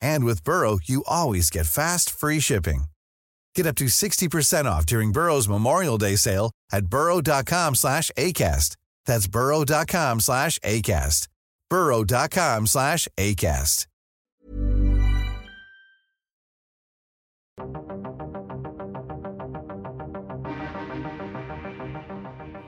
And with Burrow, you always get fast, free shipping. Get up to 60% off during Burrow's Memorial Day sale at burrow.com slash ACAST. That's burrow.com slash ACAST. burrow.com slash ACAST.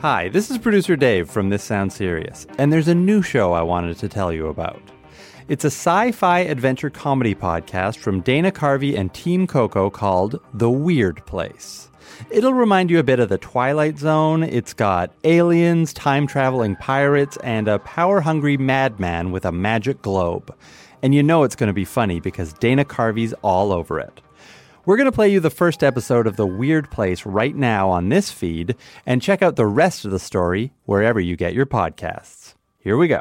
Hi, this is producer Dave from This Sounds Serious, and there's a new show I wanted to tell you about. It's a sci fi adventure comedy podcast from Dana Carvey and Team Coco called The Weird Place. It'll remind you a bit of The Twilight Zone. It's got aliens, time traveling pirates, and a power hungry madman with a magic globe. And you know it's going to be funny because Dana Carvey's all over it. We're going to play you the first episode of The Weird Place right now on this feed, and check out the rest of the story wherever you get your podcasts. Here we go.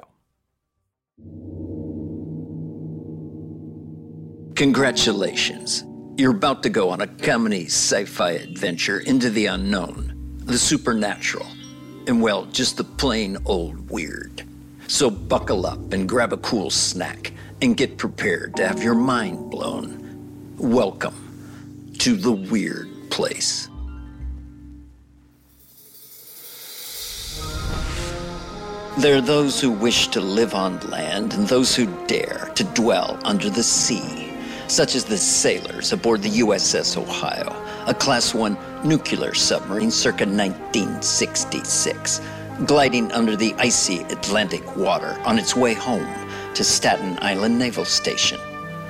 Congratulations. You're about to go on a comedy sci fi adventure into the unknown, the supernatural, and well, just the plain old weird. So buckle up and grab a cool snack and get prepared to have your mind blown. Welcome to the weird place. There are those who wish to live on land and those who dare to dwell under the sea, such as the sailors aboard the USS Ohio, a Class 1 nuclear submarine circa 1966, gliding under the icy Atlantic water on its way home to Staten Island Naval Station.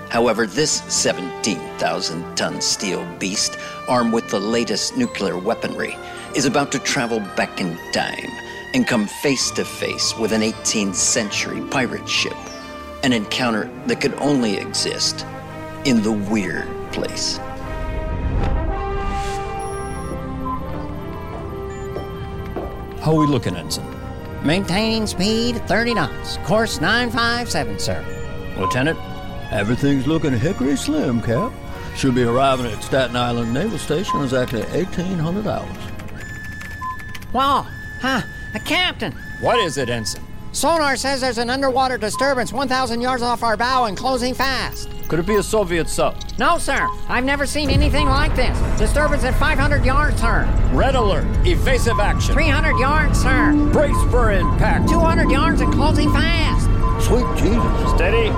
However, this 17,000 ton steel beast, armed with the latest nuclear weaponry, is about to travel back in time and come face to face with an 18th century pirate ship. An encounter that could only exist in the weird place. How are we looking, Ensign? Maintaining speed 30 knots. Course 957, sir. Lieutenant, everything's looking hickory slim, Cap. Should be arriving at Staten Island Naval Station exactly 1800 hours. Whoa! Huh? A captain! What is it, Ensign? Sonar says there's an underwater disturbance 1,000 yards off our bow and closing fast. Could it be a Soviet sub? No, sir. I've never seen anything like this. Disturbance at 500 yards, sir. Red alert. Evasive action. 300 yards, sir. Brace for impact. 200 yards and closing fast. Sweet Jesus. Steady.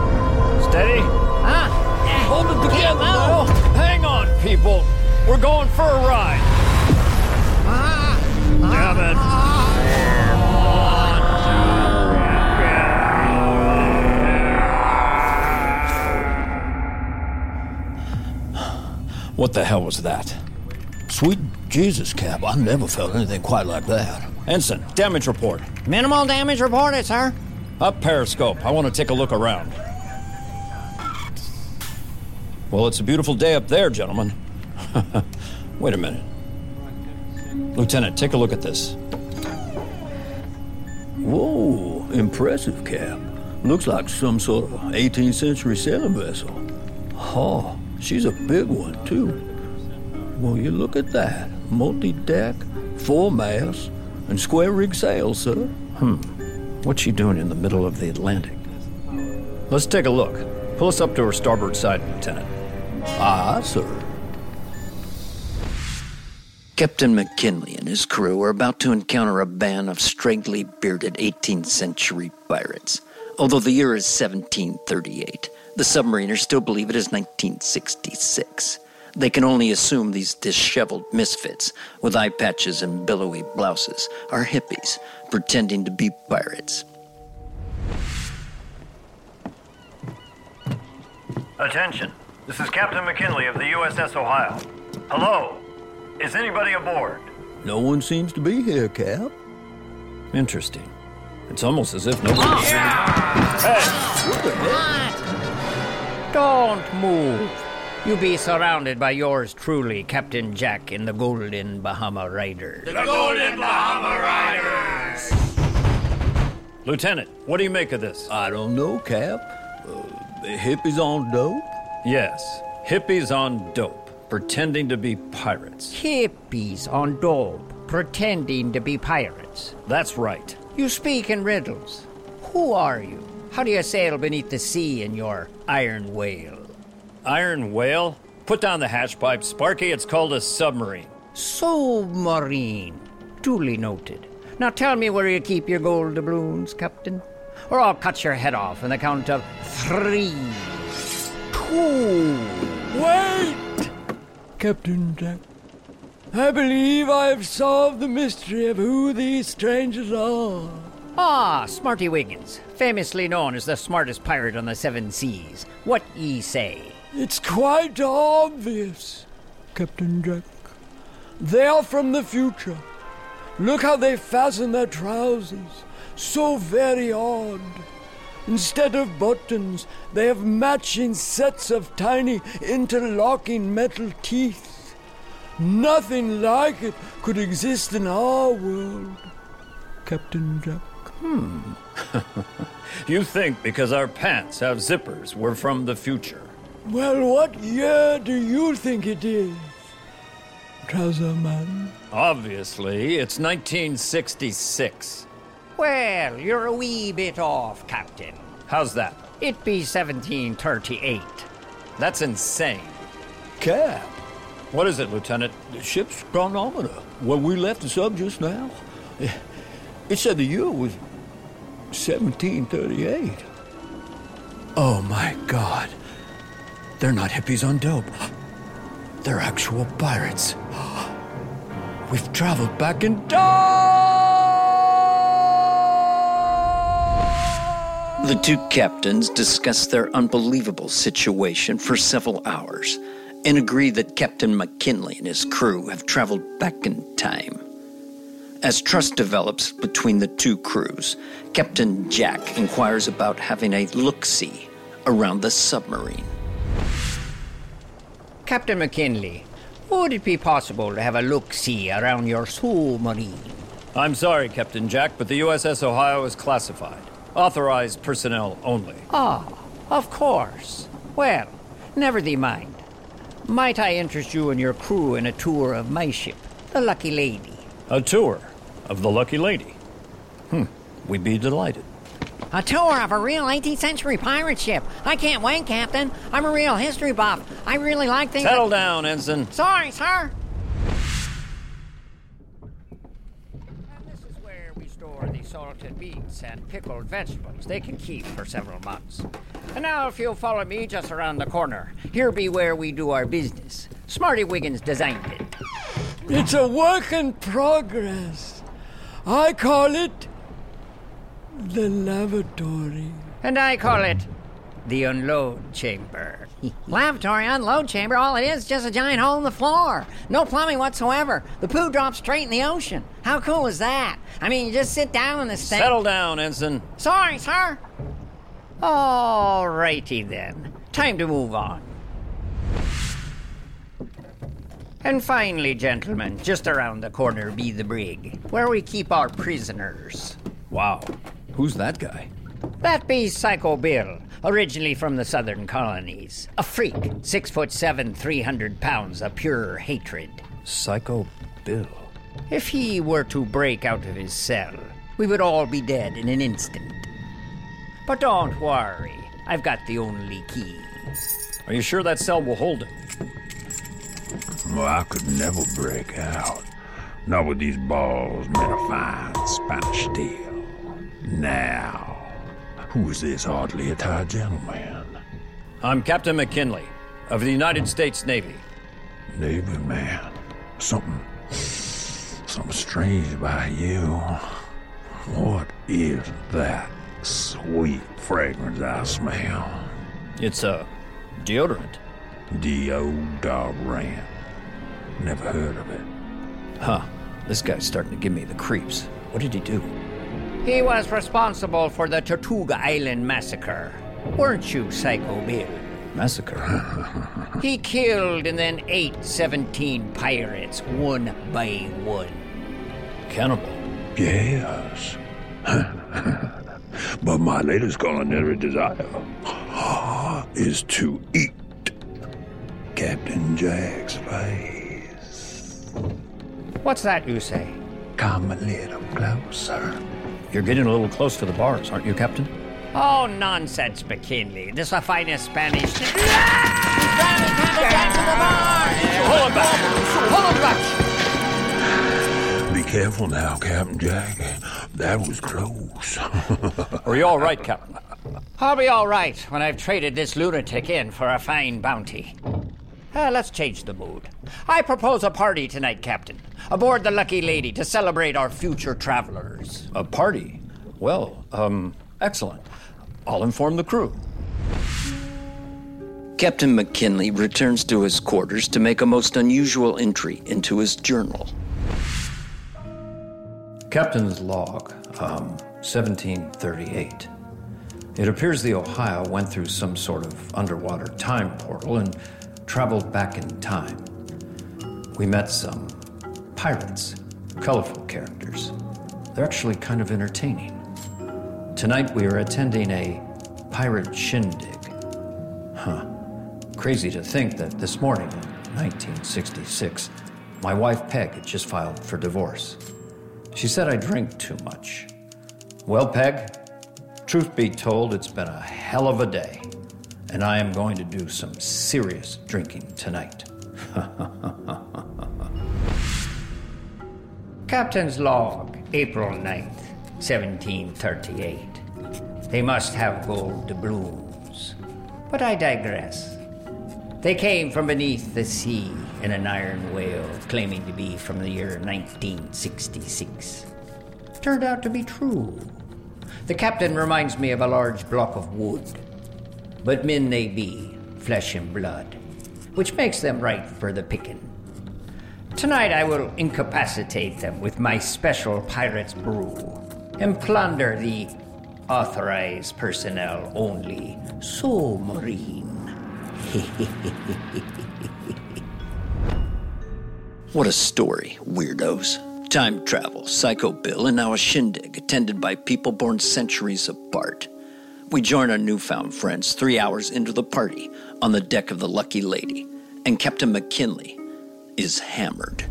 Steady. Ah! Hold it together now. Hang on, people. We're going for a ride. What the hell was that? Sweet Jesus, Cap. I never felt anything quite like that. Ensign, damage report. Minimal damage reported, sir. Up periscope. I want to take a look around. Well, it's a beautiful day up there, gentlemen. Wait a minute. Lieutenant, take a look at this. Whoa, impressive, Cap. Looks like some sort of 18th century sailing vessel. Oh, she's a big one, too. Well, you look at that. Multi deck, four masts, and square rig sails, sir. Hmm. What's she doing in the middle of the Atlantic? Let's take a look. Pull us up to her starboard side, Lieutenant. Ah, sir. Captain McKinley and his crew are about to encounter a band of straggly bearded 18th century pirates. Although the year is 1738, the submariners still believe it is 1966. They can only assume these disheveled misfits with eye patches and billowy blouses are hippies pretending to be pirates. Attention. This is Captain McKinley of the USS Ohio. Hello. Is anybody aboard? No one seems to be here, Cap. Interesting. It's almost as if nobody's nobody. Don't move. You be surrounded by yours truly, Captain Jack in the Golden Bahama Rider. The Golden Bahama Riders! Lieutenant, what do you make of this? I don't know, Cap. Uh, the hippies on dope? Yes, hippies on dope, pretending to be pirates. Hippies on dope, pretending to be pirates. That's right. You speak in riddles. Who are you? How do you sail beneath the sea in your iron whale? Iron Whale? Put down the hatch pipe, Sparky. It's called a submarine. Submarine. Duly noted. Now tell me where you keep your gold doubloons, Captain. Or I'll cut your head off on the count of three, two. Wait! Captain Jack. I believe I have solved the mystery of who these strangers are. Ah, Smarty Wiggins, famously known as the smartest pirate on the seven seas. What ye say? It's quite obvious, Captain Jack. They are from the future. Look how they fasten their trousers. So very odd. Instead of buttons, they have matching sets of tiny interlocking metal teeth. Nothing like it could exist in our world, Captain Jack. Hmm. You think because our pants have zippers, we're from the future. Well, what year do you think it is? Trouser Man. Obviously, it's 1966. Well, you're a wee bit off, Captain. How's that? It be 1738. That's insane. Cap, What is it, Lieutenant? the ship's chronometer. When we left the sub just now, it said the year was 1738. Oh my god. They're not hippies on dope. They're actual pirates. We've traveled back in time! The two captains discuss their unbelievable situation for several hours and agree that Captain McKinley and his crew have traveled back in time. As trust develops between the two crews, Captain Jack inquires about having a look see around the submarine. Captain McKinley, would it be possible to have a look see around your submarine? I'm sorry, Captain Jack, but the USS Ohio is classified. Authorized personnel only. Ah, of course. Well, never thee mind. Might I interest you and your crew in a tour of my ship, the Lucky Lady? A tour of the Lucky Lady. Hmm, we'd be delighted. A tour of a real 18th century pirate ship. I can't wait, Captain. I'm a real history buff. I really like things. Settle down, Ensign. Sorry, sir. And this is where we store the salted beets and pickled vegetables. They can keep for several months. And now, if you'll follow me just around the corner, here be where we do our business. Smarty Wiggins designed it. It's a work in progress. I call it the lavatory. And I call it the unload chamber. Lavatory unload chamber, all it is is just a giant hole in the floor. No plumbing whatsoever. The poo drops straight in the ocean. How cool is that? I mean, you just sit down in this thing. Settle down, Ensign. Sorry, sir. All righty then. Time to move on. And finally, gentlemen, just around the corner be the brig, where we keep our prisoners. Wow. Who's that guy? That be Psycho Bill, originally from the southern colonies. A freak, six foot seven, three hundred pounds of pure hatred. Psycho Bill. If he were to break out of his cell, we would all be dead in an instant. But don't worry, I've got the only key. Are you sure that cell will hold him? Well, I could never break out. Not with these balls made of fine Spanish steel. Now, who is this oddly attired gentleman? I'm Captain McKinley of the United States Navy. Navy man. Something. Something strange about you. What is that sweet fragrance I smell? It's a Deodorant? Deodorant. Never heard of it. Huh. This guy's starting to give me the creeps. What did he do? He was responsible for the Tortuga Island massacre. Weren't you, Psycho Bill? Massacre? he killed and then ate 17 pirates, one by one. Cannibal? Yes. but my latest culinary desire is to eat Captain Jack's face. What's that you say? Come a little closer. You're getting a little close to the bars, aren't you, Captain? Oh, nonsense, McKinley. This is a finest Spanish. Pull it back! Pull it back! Be careful now, Captain Jack. That was close. Are you all right, Captain? I'll be all right when I've traded this lunatic in for a fine bounty. Uh, let's change the mood. I propose a party tonight, Captain, aboard the Lucky Lady to celebrate our future travelers. A party? Well, um, excellent. I'll inform the crew. Captain McKinley returns to his quarters to make a most unusual entry into his journal. Captain's log, um, 1738. It appears the Ohio went through some sort of underwater time portal and traveled back in time. We met some pirates, colorful characters. They're actually kind of entertaining. Tonight we are attending a pirate shindig. Huh. Crazy to think that this morning, in 1966, my wife Peg had just filed for divorce. She said I drink too much. Well, Peg, truth be told, it's been a hell of a day, and I am going to do some serious drinking tonight. Captain's log, April 9th, 1738. They must have gold doubloons. But I digress. They came from beneath the sea in an iron whale claiming to be from the year 1966. Turned out to be true. The captain reminds me of a large block of wood. But men they be, flesh and blood, which makes them ripe for the picking. Tonight I will incapacitate them with my special pirate's brew and plunder the authorized personnel only submarine. What a story, weirdos. Time travel, Psycho Bill, and now a shindig attended by people born centuries apart. We join our newfound friends three hours into the party on the deck of the Lucky Lady, and Captain McKinley is hammered.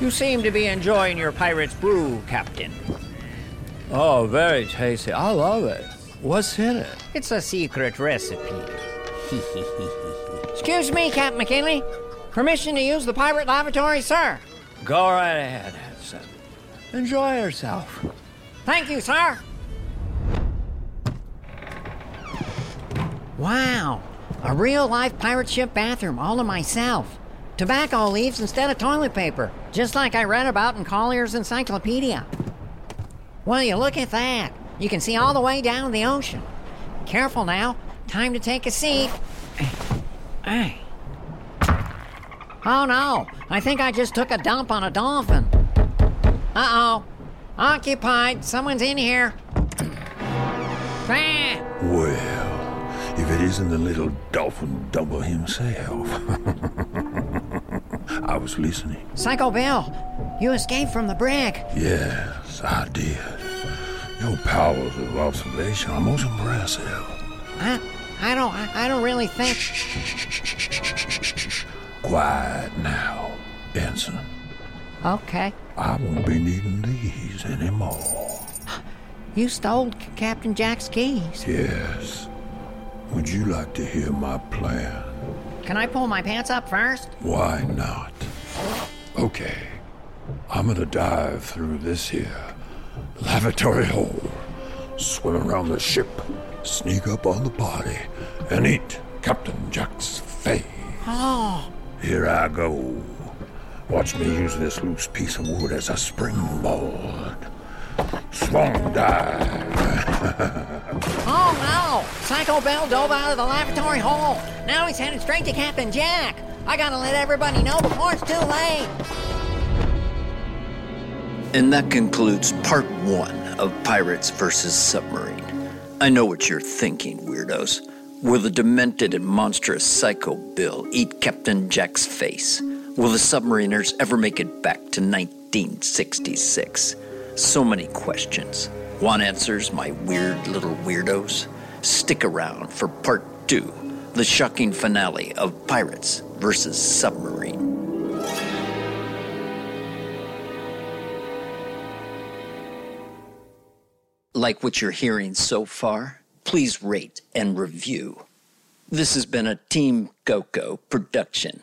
You seem to be enjoying your pirate's brew, Captain. Oh, very tasty. I love it. What's in it? It's a secret recipe. Excuse me, Captain McKinley. Permission to use the pirate lavatory, sir. Go right ahead, Hanson. Enjoy yourself. Thank you, sir. Wow, a real life pirate ship bathroom all to myself. Tobacco leaves instead of toilet paper, just like I read about in Collier's Encyclopedia. Well, you look at that. You can see all the way down the ocean. Careful now. Time to take a seat. Hey. Oh no, I think I just took a dump on a dolphin. Uh oh. Occupied. Someone's in here. Well, if it isn't the little dolphin dumbo himself. I was listening. Psycho Bill, you escaped from the brig. Yes, I did. Your powers of observation are most impressive. I, I don't, I, I don't really think. Quiet now, Ensign. Okay. I won't be needing these anymore. You stole Captain Jack's keys. Yes. Would you like to hear my plan? Can I pull my pants up first? Why not? Okay. I'm gonna dive through this here lavatory hole, swim around the ship, sneak up on the body, and eat Captain Jack's face. Oh, Here I go. Watch me use this loose piece of wood as a springboard. Swung dive. Oh no! Psycho Bill dove out of the lavatory hole. Now he's headed straight to Captain Jack. I gotta let everybody know before it's too late. And that concludes part one of Pirates vs. Submarine. I know what you're thinking, weirdos. Will the demented and monstrous Psycho Bill eat Captain Jack's face? Will the submariners ever make it back to 1966? So many questions. Want answers, my weird little weirdos? Stick around for part two, the shocking finale of Pirates vs. Submarine. Like what you're hearing so far? Please rate and review. This has been a Team Coco production.